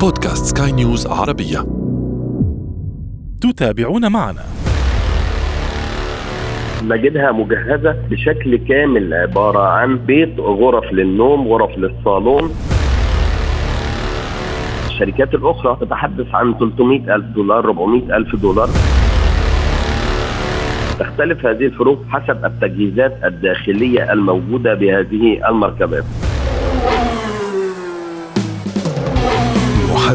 بودكاست سكاي نيوز عربية. تتابعون معنا. نجدها مجهزة بشكل كامل عبارة عن بيت غرف للنوم غرف للصالون. الشركات الأخرى تتحدث عن 300 ألف دولار 400 ألف دولار. تختلف هذه الفروق حسب التجهيزات الداخلية الموجودة بهذه المركبات.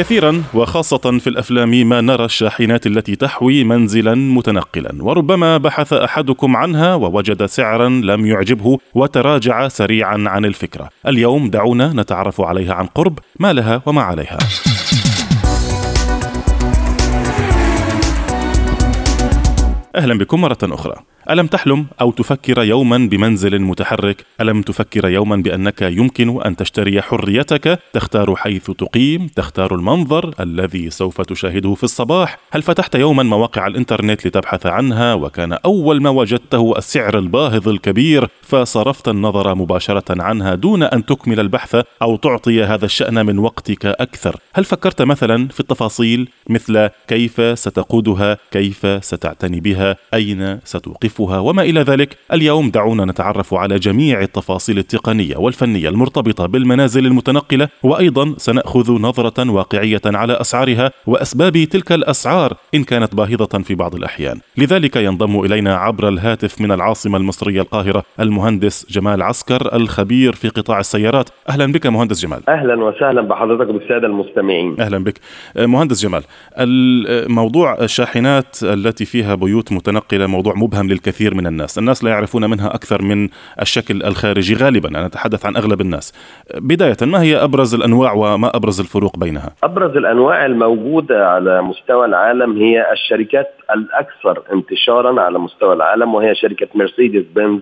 كثيرا وخاصة في الأفلام ما نرى الشاحنات التي تحوي منزلا متنقلا. وربما بحث أحدكم عنها ووجد سعرا لم يعجبه وتراجع سريعا عن الفكرة. اليوم دعونا نتعرف عليها عن قرب ما لها وما عليها. أهلا بكم مرة أخرى. ألم تحلم أو تفكر يوما بمنزل متحرك؟ ألم تفكر يوما بأنك يمكن أن تشتري حريتك؟ تختار حيث تقيم، تختار المنظر الذي سوف تشاهده في الصباح، هل فتحت يوما مواقع الإنترنت لتبحث عنها وكان أول ما وجدته السعر الباهظ الكبير فصرفت النظر مباشرة عنها دون أن تكمل البحث أو تعطي هذا الشأن من وقتك أكثر؟ هل فكرت مثلا في التفاصيل مثل كيف ستقودها؟ كيف ستعتني بها؟ أين ستوقفها؟ وما إلى ذلك. اليوم دعونا نتعرف على جميع التفاصيل التقنية والفنية المرتبطة بالمنازل المتنقلة وأيضا سنأخذ نظرة واقعية على أسعارها وأسباب تلك الأسعار إن كانت باهظة في بعض الأحيان. لذلك ينضم إلينا عبر الهاتف من العاصمة المصرية القاهرة المهندس جمال عسكر الخبير في قطاع السيارات. أهلا بك مهندس جمال. أهلا وسهلا بحضرتك بالسادة المستمعين. أهلا بك. مهندس جمال الموضوع الشاحنات التي فيها بيوت متنقلة موضوع مبهم للكثير من الناس. الناس لا يعرفون منها أكثر من الشكل الخارجي. غالبا أنا أتحدث عن أغلب الناس. بداية ما هي أبرز الأنواع وما أبرز الفروق بينها؟ أبرز الأنواع الموجودة على مستوى العالم هي الشركات الأكثر انتشارا على مستوى العالم وهي شركة مرسيدس بنز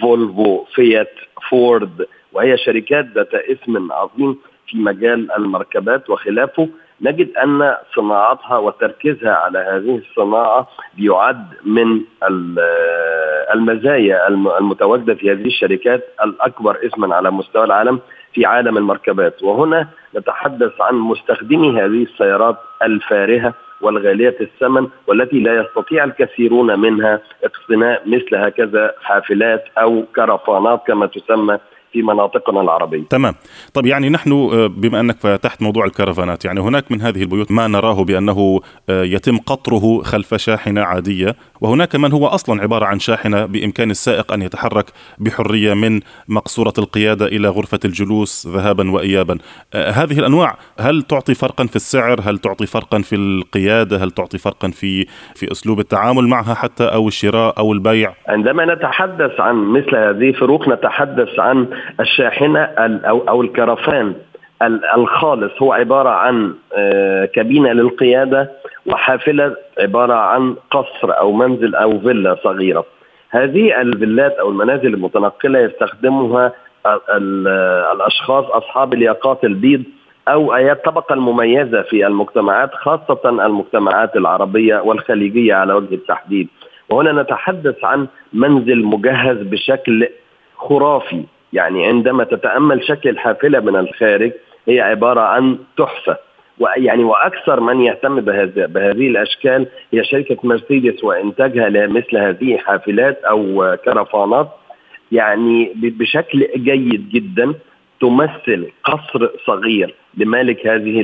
فولفو فيات فورد وهي شركات ذات اسم عظيم في مجال المركبات وخلافه. نجد أن صناعتها وتركيزها على هذه الصناعة بيعد من المزايا المتواجدة في هذه الشركات الأكبر اسما على مستوى العالم في عالم المركبات. وهنا نتحدث عن مستخدمي هذه السيارات الفارهة والغالية الثمن والتي لا يستطيع الكثيرون منها اقتناء مثل هكذا حافلات أو كرفانات كما تسمى في مناطقنا العربية. تمام. طب يعني نحن بما أنك فتحت موضوع الكرفانات يعني هناك من هذه البيوت ما نراه بأنه يتم قطره خلف شاحنة عادية وهناك من هو أصلا عبارة عن شاحنة بإمكان السائق أن يتحرك بحرية من مقصورة القيادة إلى غرفة الجلوس ذهابا وإيابا. هذه الأنواع هل تعطي فرقا في السعر؟ هل تعطي فرقا في القيادة؟ هل تعطي فرقا في في أسلوب التعامل معها حتى أو الشراء أو البيع؟ عندما نتحدث عن مثل هذه الفروق نتحدث عن الشاحنة أو أو الكرفان الخالص هو عبارة عن كابينة للقيادة وحافلة عبارة عن قصر أو منزل أو فيلا صغيرة. هذه الفيلات أو المنازل المتنقلة يستخدمها الأشخاص أصحاب الياقات البيض أو أي الطبقة المميزة في المجتمعات خاصة المجتمعات العربية والخليجية على وجه التحديد. وهنا نتحدث عن منزل مجهز بشكل خرافي. يعني عندما تتأمل شكل الحافلة من الخارج هي عبارة عن تحفة. ويعني وأكثر من يهتم بهذه بهذه الأشكال هي شركة مرسيدس وإنتاجها لمثل هذه الحافلات أو كرفانات. يعني بشكل جيد جدا تمثل قصر صغير لمالك هذه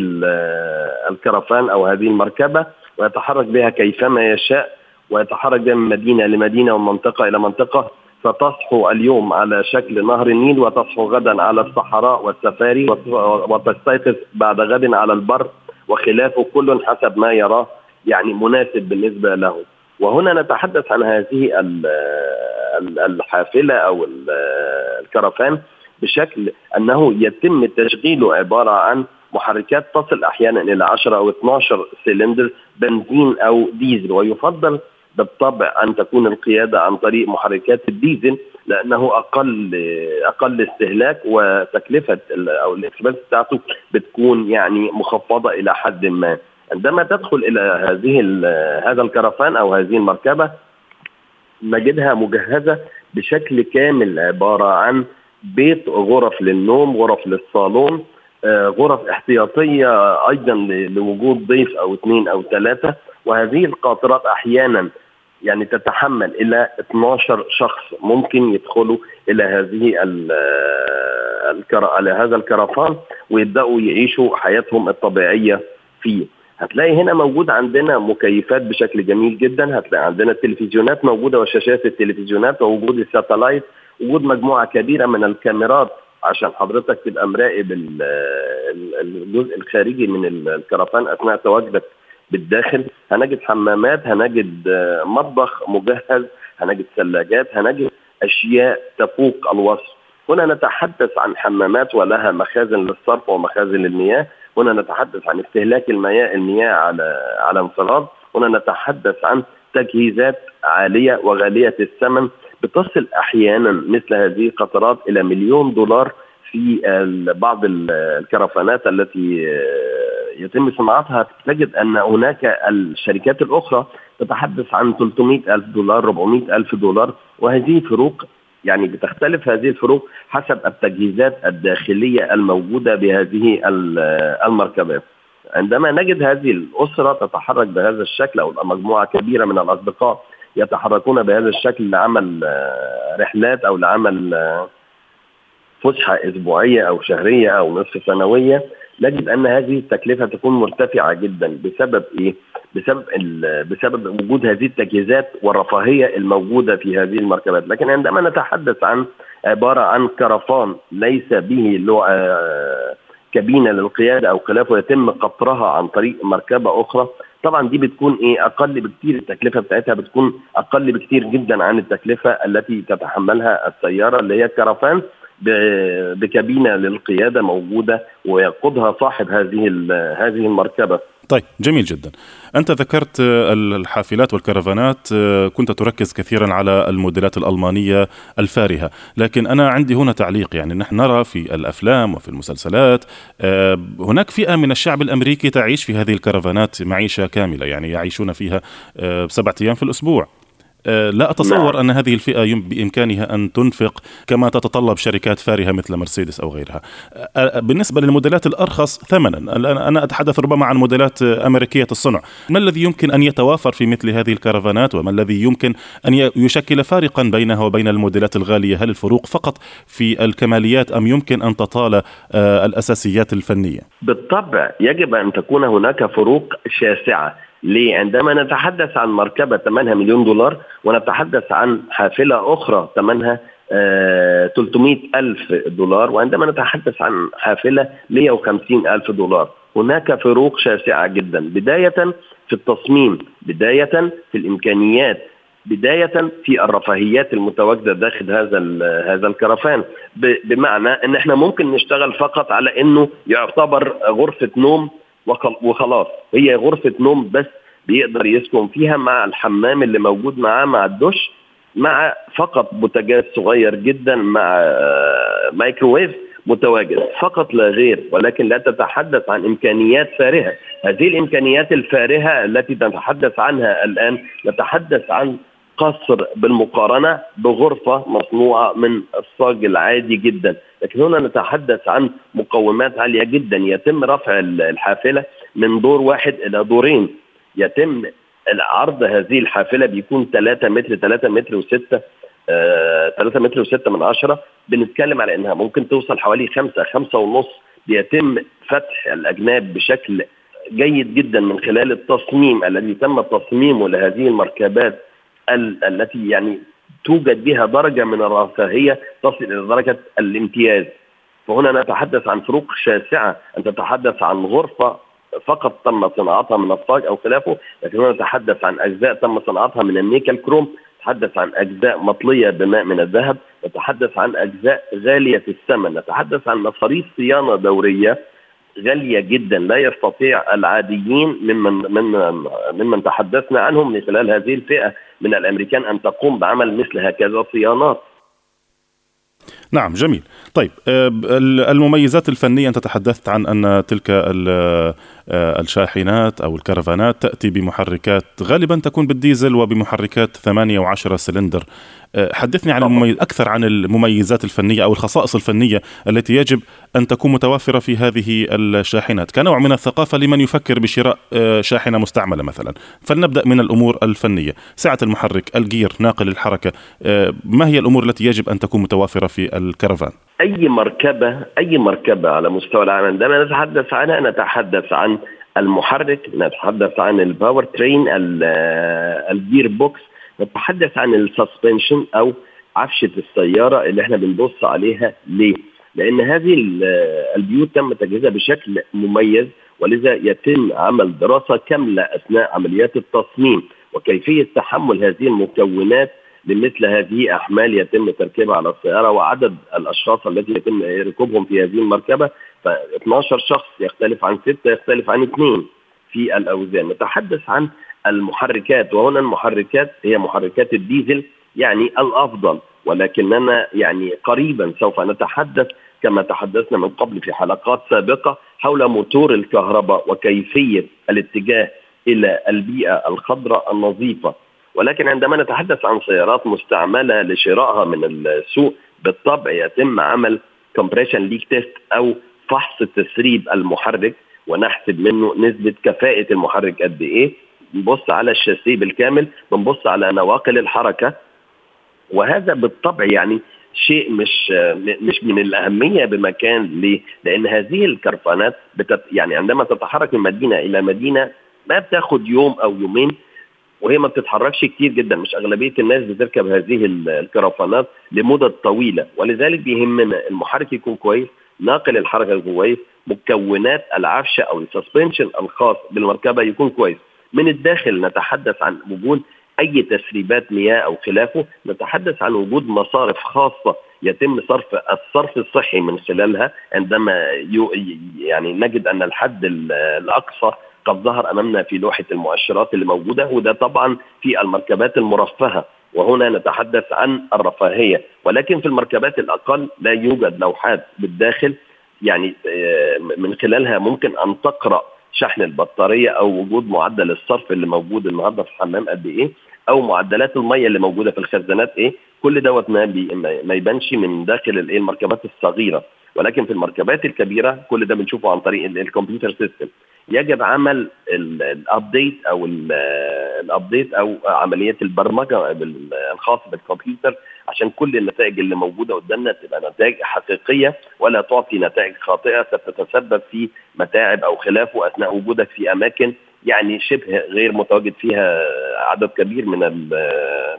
الكرفان أو هذه المركبة ويتحرك بها كيفما يشاء ويتحرك بها من مدينة لمدينة ومن منطقه إلى منطقة. فتصحو اليوم على شكل نهر النيل وتصحو غدا على الصحراء والسفاري وتستيقظ بعد غد على البر وخلافه كل حسب ما يراه يعني مناسب بالنسبة له. وهنا نتحدث عن هذه الحافلة أو الكرفان بشكل أنه يتم تشغيله عبارة عن محركات تصل أحيانا إلى 10 أو 12 سلندر بنزين أو ديزل ويفضل بالطبع أن تكون القيادة عن طريق محركات الديزل لأنه أقل أقل استهلاك وتكلفة أو ال expense بتاعته بتكون يعني مخفضة إلى حد ما. عندما تدخل إلى هذه هذا الكرفان أو هذه المركبة نجدها مجهزة بشكل كامل عبارة عن بيت غرف للنوم غرف للصالون آه، غرف احتياطية أيضا لوجود ضيف أو اثنين أو ثلاثة وهذه القاطرات أحيانا يعني تتحمل إلى 12 شخص ممكن يدخلوا إلى هذه. على هذا الكرفان ويبدأوا يعيشوا حياتهم الطبيعية فيه. هتلاقي هنا موجود عندنا مكيفات بشكل جميل جدا. هتلاقي عندنا التلفزيونات موجودة وشاشات التلفزيونات ووجود الساتلايت وجود مجموعة كبيرة من الكاميرات. عشان حضرتك تبقى مراقب الجزء الخارجي من الكرفان أثناء تواجدك. بالداخل هنجد حمامات هنجد آه، مطبخ مجهز هنجد ثلاجات هنجد أشياء تفوق الوصف. هنا نتحدث عن حمامات ولها مخازن للصرف ومخازن للمياه. هنا نتحدث عن استهلاك المياه المياه على على انفراد. هنا نتحدث عن تجهيزات عالية وغالية الثمن. بتصل أحيانا مثل هذه القطرات إلى مليون دولار في بعض الكرفانات التي آه، يتم صناعتها تجد أن هناك الشركات الأخرى تتحدث عن 300 ألف دولار 400 ألف دولار وهذه فروق يعني بتختلف هذه الفروق حسب التجهيزات الداخلية الموجودة بهذه المركبات. عندما نجد هذه الأسرة تتحرك بهذا الشكل أو مجموعة كبيرة من الأصدقاء يتحركون بهذا الشكل لعمل آه، رحلات أو لعمل آه، فسحة أسبوعية أو شهرية أو نصف سنوية نجد أن هذه التكلفة تكون مرتفعة جدا. بسبب إيه؟ بسبب بسبب وجود هذه التجهيزات والرفاهية الموجودة في هذه المركبات، لكن عندما نتحدث عن عبارة عن كرفان ليس به آه، كابينة للقيادة أو خلافه يتم قطرها عن طريق مركبة أخرى طبعا دي بتكون إيه؟ أقل بكتير. التكلفة بتاعتها بتكون أقل بكتير جدا عن التكلفة التي تتحملها السيارة اللي هي الكرفان بكابينة للقيادة موجودة ويقودها صاحب هذه هذه المركبة. طيب جميل جدا. أنت ذكرت الحافلات والكرفانات كنت تركز كثيرا على الموديلات الألمانية الفارهة. لكن أنا عندي هنا تعليق يعني نحن نرى في الأفلام وفي المسلسلات هناك فئة من الشعب الأمريكي تعيش في هذه الكرفانات معيشة كاملة يعني يعيشون فيها سبعة أيام في الأسبوع. آه، لا أتصور نعم. أن هذه الفئة بإمكانها أن تنفق كما تتطلب شركات فارهة مثل مرسيدس أو غيرها. آه، آه، بالنسبة للموديلات الأرخص ثمنا أنا أتحدث ربما عن موديلات أمريكية الصنع. ما الذي يمكن أن يتوافر في مثل هذه الكرفانات وما الذي يمكن أن يشكل فارقا بينها وبين الموديلات الغالية؟ هل الفروق فقط في الكماليات أم يمكن أن تطال الأساسيات الفنية؟ بالطبع يجب أن تكون هناك فروق شاسعة. ليه؟ عندما نتحدث عن مركبة ثمنها مليون دولار ونتحدث عن حافلة أخرى ثمنها آه 300 ألف دولار وعندما نتحدث عن حافلة 150 ألف دولار. هناك فروق شاسعة جدا بداية في التصميم بداية في الإمكانيات بداية في الرفاهيات المتواجدة داخل هذا هذا الكرفان. بمعنى إن إحنا ممكن نشتغل فقط على إنه يعتبر غرفة نوم وخلاص. هي غرفة نوم بس بيقدر يسكن فيها مع الحمام اللي موجود معاه مع الدش مع فقط بوتاجاز صغير جدا مع آه، مايكروويف متواجد. فقط لا غير ولكن لا تتحدث عن إمكانيات فارهة. هذه الإمكانيات الفارهة التي نتحدث عنها الآن نتحدث عن قصر بالمقارنة بغرفة مصنوعة من الصاج العادي جدا. لكن هنا نتحدث عن مقومات عالية جدا. يتم رفع الحافلة من دور واحد إلى دورين. يتم عرض هذه الحافلة بيكون 3 متر 3 متر و6 3 متر و6 من عشرة. بنتكلم على إنها ممكن توصل حوالي 5 5 ونص. بيتم فتح الأجناب بشكل جيد جدا من خلال التصميم الذي تم تصميمه لهذه المركبات التي يعني توجد بها درجة من الرفاهية تصل إلى درجة الامتياز. فهنا نتحدث عن فروق شاسعة أن تتحدث عن غرفة فقط تم صناعتها من الصاج أو خلافه لكن هنا نتحدث عن أجزاء تم صناعتها من النيكل كروم نتحدث عن أجزاء مطلية بماء من الذهب نتحدث عن أجزاء غالية الثمن نتحدث عن مصاريف صيانة دورية غالية جدا لا يستطيع العاديين ممن ممن ممن تحدثنا عنهم من خلال هذه الفئة من الأمريكان أن تقوم بعمل مثل هكذا صيانات. نعم جميل. طيب آه، المميزات الفنية أنت تحدثت عن أن تلك الشاحنات أو الكرفانات تأتي بمحركات غالبا تكون بالديزل وبمحركات 8 و10 سلندر. آه، حدثني عن المميز أكثر عن المميزات الفنية أو الخصائص الفنية التي يجب أن تكون متوافرة في هذه الشاحنات. كنوع من الثقافة لمن يفكر بشراء آه، شاحنة مستعملة مثلا. فلنبدأ من الأمور الفنية. سعة المحرك الجير ناقل الحركة آه، ما هي الأمور التي يجب أن تكون متوافرة في الكرفان؟ أي مركبة أي مركبة على مستوى العالم عندما نتحدث عنها نتحدث عن المحرك نتحدث عن ال power train ال gear box نتحدث عن ال suspension أو عفشة السيارة اللي إحنا بنبص عليها ليه؟ لأن هذه البيوت تم تجهيزها بشكل مميز ولذا يتم عمل دراسة كاملة أثناء عمليات التصميم وكيفية تحمل هذه المكونات لمثل هذه الأحمال يتم تركيبها على السيارة وعدد الأشخاص الذي يتم ركوبهم في هذه المركبة ف 12 شخص يختلف عن ستة يختلف عن اثنين في الأوزان. نتحدث عن المحركات وهنا المحركات هي محركات الديزل يعني الأفضل ولكننا يعني قريبا سوف نتحدث كما تحدثنا من قبل في حلقات سابقة حول موتور الكهرباء وكيفية الاتجاه إلى البيئة الخضراء النظيفة. ولكن عندما نتحدث عن سيارات مستعملة لشرائها من السوق بالطبع يتم عمل compression leak test أو فحص تسريب المحرك ونحسب منه نسبة كفاءة المحرك قد إيه بنبص على الشاسيه بالكامل بنبص على نواقل الحركة وهذا بالطبع يعني شيء مش مش من الأهمية بمكان ليه؟ لأن هذه الكرفانات بتت يعني عندما تتحرك من مدينة إلى مدينة ما بتاخد يوم أو يومين وهي ما بتتحركش كتير جدا. مش أغلبية الناس بتركب هذه الكرفانات لمدد طويلة. ولذلك بيهمنا المحرك يكون كويس ناقل الحركة كويس مكونات العفشه أو السسبنشن الخاص بالمركبة يكون كويس. من الداخل نتحدث عن وجود أي تسريبات مياه أو خلافه نتحدث عن وجود مصارف خاصة يتم صرف الصرف الصحي من خلالها. عندما يعني نجد أن الحد الأقصى قد ظهر أمامنا في لوحة المؤشرات اللي موجودة وده طبعا في المركبات المرفهة وهنا نتحدث عن الرفاهية. ولكن في المركبات الأقل لا يوجد لوحات بالداخل. يعني آه، من خلالها ممكن أن تقرأ شحن البطارية أو وجود معدل الصرف اللي موجود النهارده في الحمام قد إيه أو معدلات المية اللي موجودة في الخزانات إيه. كل دوت ما, ما يبانش من داخل الإيه المركبات الصغيرة. ولكن في المركبات الكبيرة كل ده بنشوفه عن طريق ال computer system يجب عمل ال update أو ال update أو عملية البرمجة الخاصه بالكمبيوتر عشان كل النتائج اللي موجودة قدامنا تبقى نتائج حقيقية ولا تعطي نتائج خاطئة ستتسبب في متاعب أو خلافه أثناء وجودك في أماكن يعني شبه غير متواجد فيها عدد كبير من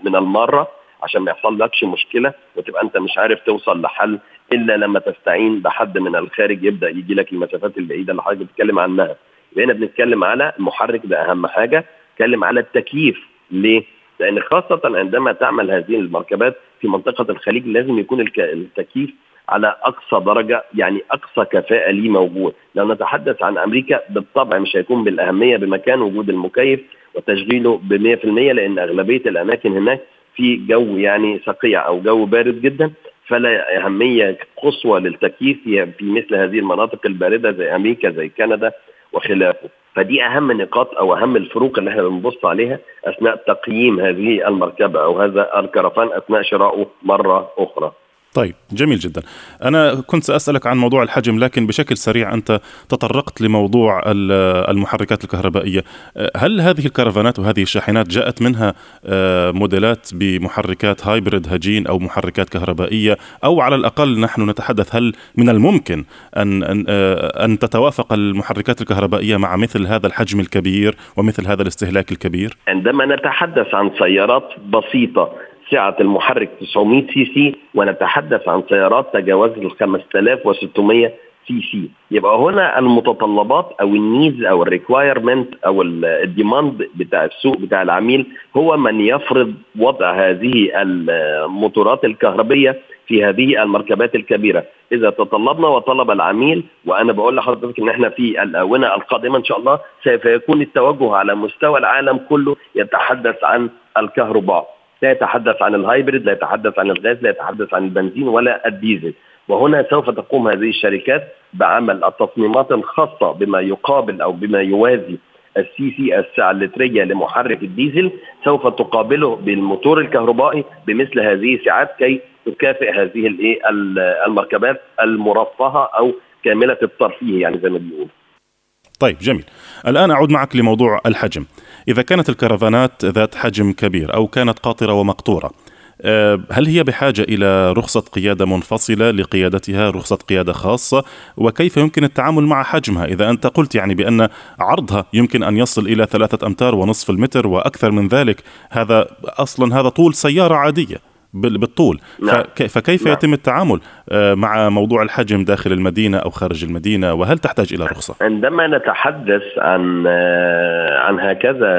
من الماره عشان ما يحصل لكش مشكلة وتبقى أنت مش عارف توصل لحل إلا لما تستعين بحد من الخارج يبدأ يجي لك المسافات البعيدة اللي حضرتك بتتكلم عنها. هنا بنتكلم على المحرك ده أهم حاجة، نتكلم على التكييف ليه؟ لأن خاصة عندما تعمل هذه المركبات في منطقة الخليج لازم يكون التكييف على أقصى درجة يعني أقصى كفاءة ليه موجود، لو نتحدث عن أمريكا بالطبع مش هيكون بالأهمية بمكان وجود المكيف وتشغيله ب 100% لأن أغلبية الأماكن هناك في جو يعني صقيع أو جو بارد جدا فلا أهمية قصوى للتكييف في مثل هذه المناطق الباردة زي أمريكا زي كندا وخلافه. فدي أهم نقاط أو أهم الفروق اللي إحنا بنبص عليها أثناء تقييم هذه المركبة أو هذا الكرفان أثناء شرائه مرة أخرى. طيب جميل جدا. أنا كنت سأسألك عن موضوع الحجم لكن بشكل سريع أنت تطرقت لموضوع المحركات الكهربائية. هل هذه الكرفانات وهذه الشاحنات جاءت منها آه، موديلات بمحركات هايبريد هجين أو محركات كهربائية؟ أو على الأقل نحن نتحدث هل من الممكن أن, أن, آه، أن تتوافق المحركات الكهربائية مع مثل هذا الحجم الكبير ومثل هذا الاستهلاك الكبير؟ عندما نتحدث عن سيارات بسيطة سعة المحرك 900 سي سي ونتحدث عن سيارات تجاوزت ال 5600 سي سي. يبقى هنا المتطلبات أو ال needs أو ال requirement أو ال demand بتاع السوق بتاع العميل هو من يفرض وضع هذه الموتورات الكهربية في هذه المركبات الكبيرة. إذا تطلبنا وطلب العميل وأنا بقول لحضرتك إن إحنا في الآونة القادمة إن شاء الله سوف يكون التوجه على مستوى العالم كله يتحدث عن الكهرباء. لا يتحدث عن ال hybrid لا يتحدث عن الغاز لا يتحدث عن البنزين ولا الديزل. وهنا سوف تقوم هذه الشركات بعمل التصميمات الخاصة بما يقابل أو بما يوازي ال CC الساعة اللترية لمحرك الديزل. سوف تقابله بالموتور الكهربائي بمثل هذه الساعات كي تكافئ هذه الايه المركبات المرفهة أو كاملة الترفيه يعني زي ما بيقولوا. طيب جميل. الآن أعود معك لموضوع الحجم. إذا كانت الكرفانات ذات حجم كبير أو كانت قاطرة ومقطورة آه، هل هي بحاجة إلى رخصة قيادة منفصلة لقيادتها رخصة قيادة خاصة؟ وكيف يمكن التعامل مع حجمها؟ إذا أنت قلت يعني بأن عرضها يمكن أن يصل إلى ثلاثة أمتار ونصف المتر وأكثر من ذلك هذا أصلا هذا طول سيارة عادية. بالطول نعم. فكيف نعم. يتم التعامل آه، مع موضوع الحجم داخل المدينة أو خارج المدينة وهل تحتاج إلى رخصة؟ عندما نتحدث عن آه، عن هكذا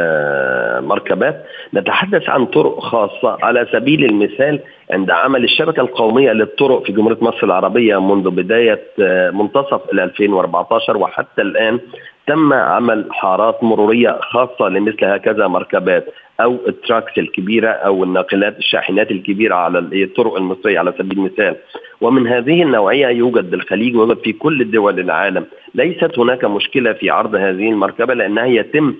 مركبات نتحدث عن طرق خاصة على سبيل المثال عند عمل الشبكة القومية للطرق في جمهورية مصر العربية منذ بداية آه، منتصف 2014 وحتى الآن تم عمل حارات مرورية خاصة لمثل هكذا مركبات أو التراكس الكبيرة أو الناقلات الشاحنات الكبيرة على الطرق المصرية على سبيل المثال. ومن هذه النوعية يوجد بالخليج ويوجد في كل دول العالم. ليست هناك مشكلة في عرض هذه المركبة لأنها يتم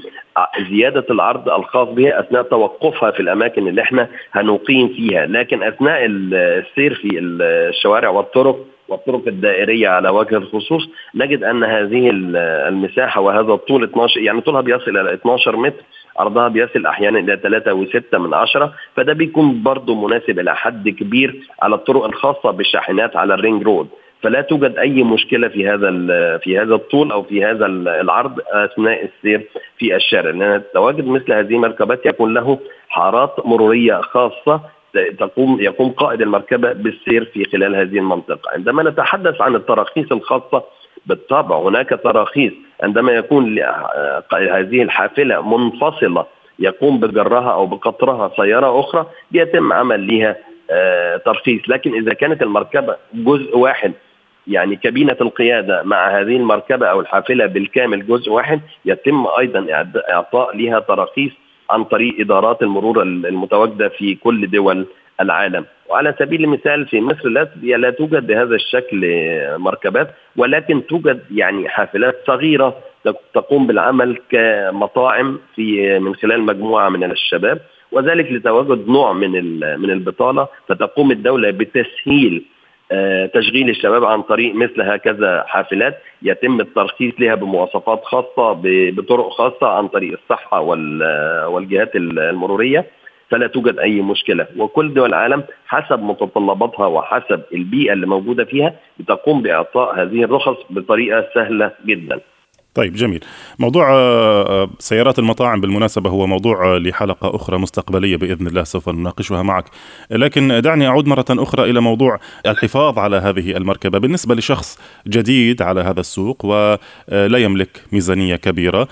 زيادة العرض الخاص بها أثناء توقفها في الأماكن اللي إحنا هنقيم فيها. لكن أثناء السير في الشوارع والطرق والطرق الدائرية على وجه الخصوص نجد أن هذه المساحة وهذا الطول 12 يعني طولها بيصل إلى 12 متر عرضها بيصل أحيانا إلى 3 و6 من عشرة فده بيكون برضه مناسب إلى حد كبير على الطرق الخاصة بالشاحنات على ال ring road فلا توجد أي مشكلة في هذا في هذا الطول أو في هذا العرض أثناء السير في الشارع لأن تواجد مثل هذه المركبات يكون له حارات مرورية خاصة تقوم يقوم قائد المركبة بالسير في خلال هذه المنطقة. عندما نتحدث عن التراخيص الخاصة بالطبع هناك تراخيص. عندما يكون هذه الحافلة منفصلة يقوم بجرها أو بقطرها سيارة أخرى بيتم عمل لها آه، ترخيص. لكن إذا كانت المركبة جزء واحد يعني كابينة القيادة مع هذه المركبة أو الحافلة بالكامل جزء واحد يتم أيضا إعطاء لها تراخيص عن طريق إدارات المرور المتواجدة في كل دول العالم. وعلى سبيل المثال في مصر لا توجد بهذا الشكل مركبات ولكن توجد يعني حافلات صغيرة تقوم بالعمل كمطاعم في من خلال مجموعة من الشباب وذلك لتواجد نوع من من البطالة فتقوم الدولة بتسهيل تشغيل الشباب عن طريق مثل هكذا حافلات يتم الترخيص لها بمواصفات خاصة بطرق خاصة عن طريق الصحة والجهات المرورية فلا توجد أي مشكلة. وكل دول العالم حسب متطلباتها وحسب البيئة اللي موجودة فيها بتقوم بإعطاء هذه الرخص بطريقة سهلة جدا. طيب جميل. موضوع آه، آه، سيارات المطاعم بالمناسبة هو موضوع آه، لحلقة أخرى مستقبلية بإذن الله سوف نناقشها معك. لكن دعني أعود مرة أخرى إلى موضوع الحفاظ على هذه المركبة. بالنسبة لشخص جديد على هذا السوق ولا يملك ميزانية كبيرة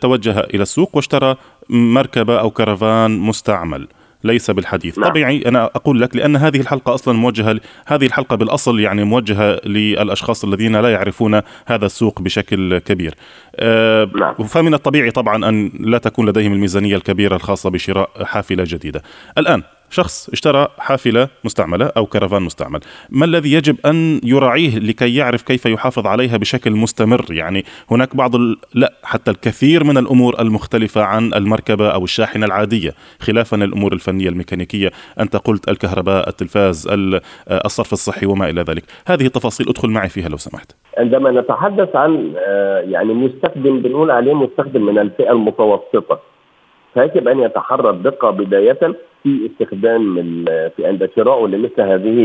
توجه إلى السوق واشترى مركبة أو كرفان مستعمل. ليس بالحديث نعم. طبيعي أنا أقول لك لأن هذه الحلقة أصلا موجهة هذه الحلقة بالأصل يعني موجهة للأشخاص الذين لا يعرفون هذا السوق بشكل كبير آه نعم. فمن الطبيعي طبعا أن لا تكون لديهم الميزانية الكبيرة الخاصة بشراء حافلة جديدة الآن شخص اشترى حافلة مستعملة أو كرفان مستعمل. ما الذي يجب أن يراعيه لكي يعرف كيف يحافظ عليها بشكل مستمر؟ يعني هناك بعض ال... لا حتى الكثير من الأمور المختلفة عن المركبة أو الشاحنة العادية خلافا الأمور الفنية الميكانيكية أنت قلت الكهرباء التلفاز الصرف الصحي وما إلى ذلك. هذه التفاصيل أدخل معي فيها لو سمحت. عندما نتحدث عن آه، يعني مستخدم بنقول عليه مستخدم من الفئة المتوسطة. فيجب أن يتحرى الدقه بداية في استخدام في عند شرائه لمثل هذه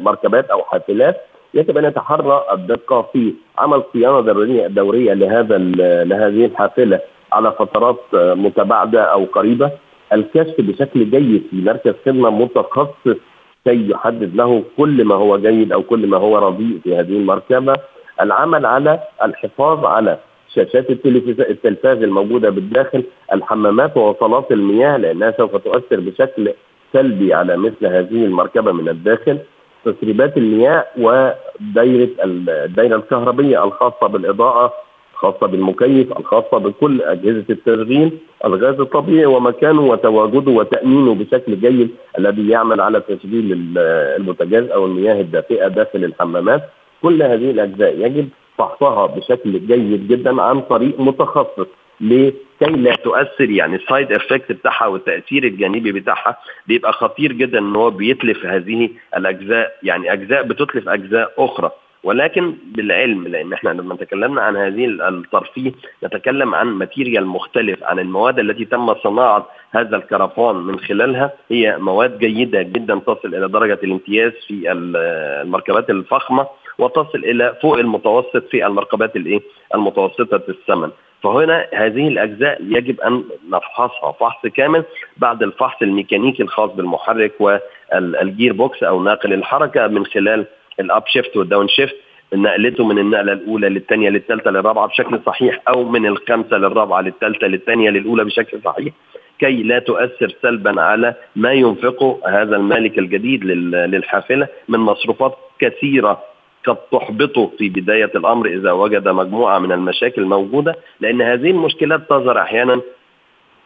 مركبات أو حافلات. يجب أن يتحرى الدقة في عمل صيانة دوريه دورية لهذا لهذه الحافلة على فترات متباعدة أو قريبة. الكشف بشكل جيد في مركز خدمة متخصص كي يحدد له كل ما هو جيد أو كل ما هو رديء في هذه المركبة. العمل على الحفاظ على شاشات التلفاز الموجودة بالداخل الحمامات ووصلات المياه لأنها سوف تؤثر بشكل سلبي على مثل هذه المركبة من الداخل. تسريبات المياه ودائره الدائره الكهربية الخاصة بالإضاءة الخاصة بالمكيف الخاصة بكل أجهزة التشغيل الغاز الطبيعي ومكانه وتواجده وتأمينه بشكل جيد الذي يعمل على تشغيل البوتاجاز أو المياه الدافئة داخل الحمامات. كل هذه الأجزاء يجب فحصها بشكل جيد جدا عن طريق متخصص لكي لا تؤثر يعني ال side effect بتاعها والتاثير الجانبي بتاعها بيبقى خطير جدا إن هو بيتلف هذه الأجزاء يعني أجزاء بتتلف أجزاء أخرى. ولكن بالعلم لأن إحنا لما تكلمنا عن هذه الترفيه نتكلم عن material مختلف عن المواد التي تم صناعة هذا الكرفان من خلالها. هي مواد جيدة جدا تصل إلى درجة الامتياز في المركبات الفخمة. وتصل إلى فوق المتوسط في المركبات الإيه؟ المتوسطة الثمن. فهنا هذه الأجزاء يجب أن نفحصها. فحص كامل بعد الفحص الميكانيكي الخاص بالمحرك وال gearbox أو ناقل الحركة من خلال ال upshift وال downshift. نقلته من النقلة الأولى للثانية للثالثة للرابعة بشكل صحيح أو من الخامسة للرابعة للثالثة للثانية للأولى بشكل صحيح. كي لا تؤثر سلبا على ما ينفقه هذا المالك الجديد للحافلة من مصروفات كثيرة قد تحبطه في بداية الأمر إذا وجد مجموعة من المشاكل موجودة لأن هذه المشكلات تظهر أحيانا.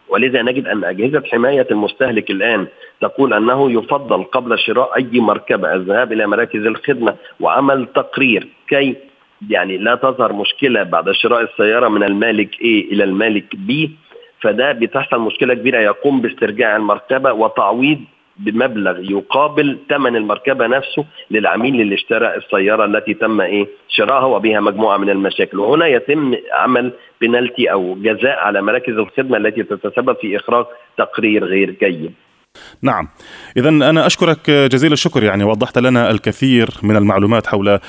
ولذا نجد أن أجهزة حماية المستهلك الآن تقول أنه يفضل قبل شراء أي مركبه الذهاب إلى مراكز الخدمة وعمل تقرير كي يعني لا تظهر مشكلة بعد شراء السيارة من المالك A إلى المالك B فده بتحصل مشكلة كبيرة يقوم باسترجاع المركبة وتعويض بمبلغ يقابل ثمن المركبة نفسه للعميل اللي اشترى السيارة التي تم إيه؟ شرائها وبها مجموعة من المشاكل. وهنا يتم عمل بنالتي أو جزاء على مراكز الخدمة التي تتسبب في إخراج تقرير غير جيد. نعم. إذا أنا أشكرك جزيل الشكر يعني وضحت لنا الكثير من المعلومات حول آه،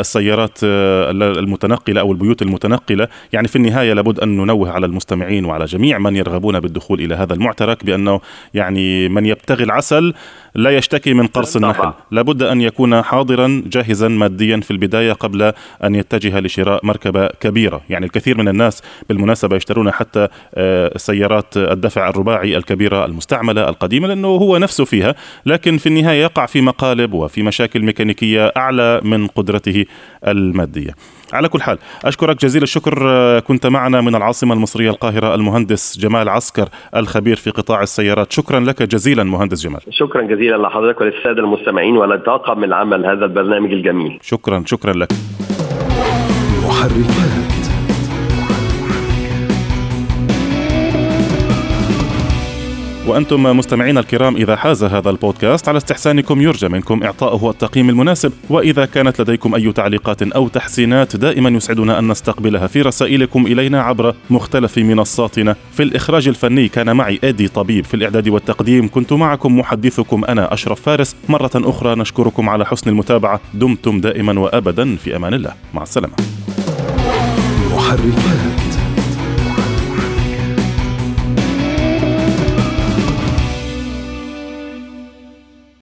السيارات آه، المتنقلة أو البيوت المتنقلة. يعني في النهاية لابد أن ننوه على المستمعين وعلى جميع من يرغبون بالدخول إلى هذا المعترك بأنه يعني من يبتغي العسل لا يشتكي من قرص النحل. لابد أن يكون حاضرا جاهزا ماديا في البداية قبل أن يتجه لشراء مركبة كبيرة. يعني الكثير من الناس بالمناسبة يشترون حتى آه، سيارات الدفع الرباعي الكبيرة المستعملة القديمة لأنه هو نفسه فيها. لكن في النهاية يقع في مقالب وفي مشاكل ميكانيكية أعلى من قدرته المادية. على كل حال أشكرك جزيل الشكر كنت معنا من العاصمة المصرية القاهرة المهندس جمال عسكر الخبير في قطاع السيارات. شكرا لك جزيلا مهندس جمال. شكرا جزيلا لحضرتك وللسادة المستمعين ولطاقم العمل هذا البرنامج الجميل. شكرا شكرا لك. محركات وأنتم مستمعينا الكرام إذا حاز هذا البودكاست على استحسانكم يرجى منكم إعطائه التقييم المناسب. وإذا كانت لديكم أي تعليقات أو تحسينات دائما يسعدنا أن نستقبلها في رسائلكم إلينا عبر مختلف منصاتنا. في الإخراج الفني كان معي أدي طبيب في الإعداد والتقديم كنت معكم محدثكم أنا أشرف فارس. مرة أخرى نشكركم على حسن المتابعة. دمتم دائما وأبدا في أمان الله. مع السلامة. محركات.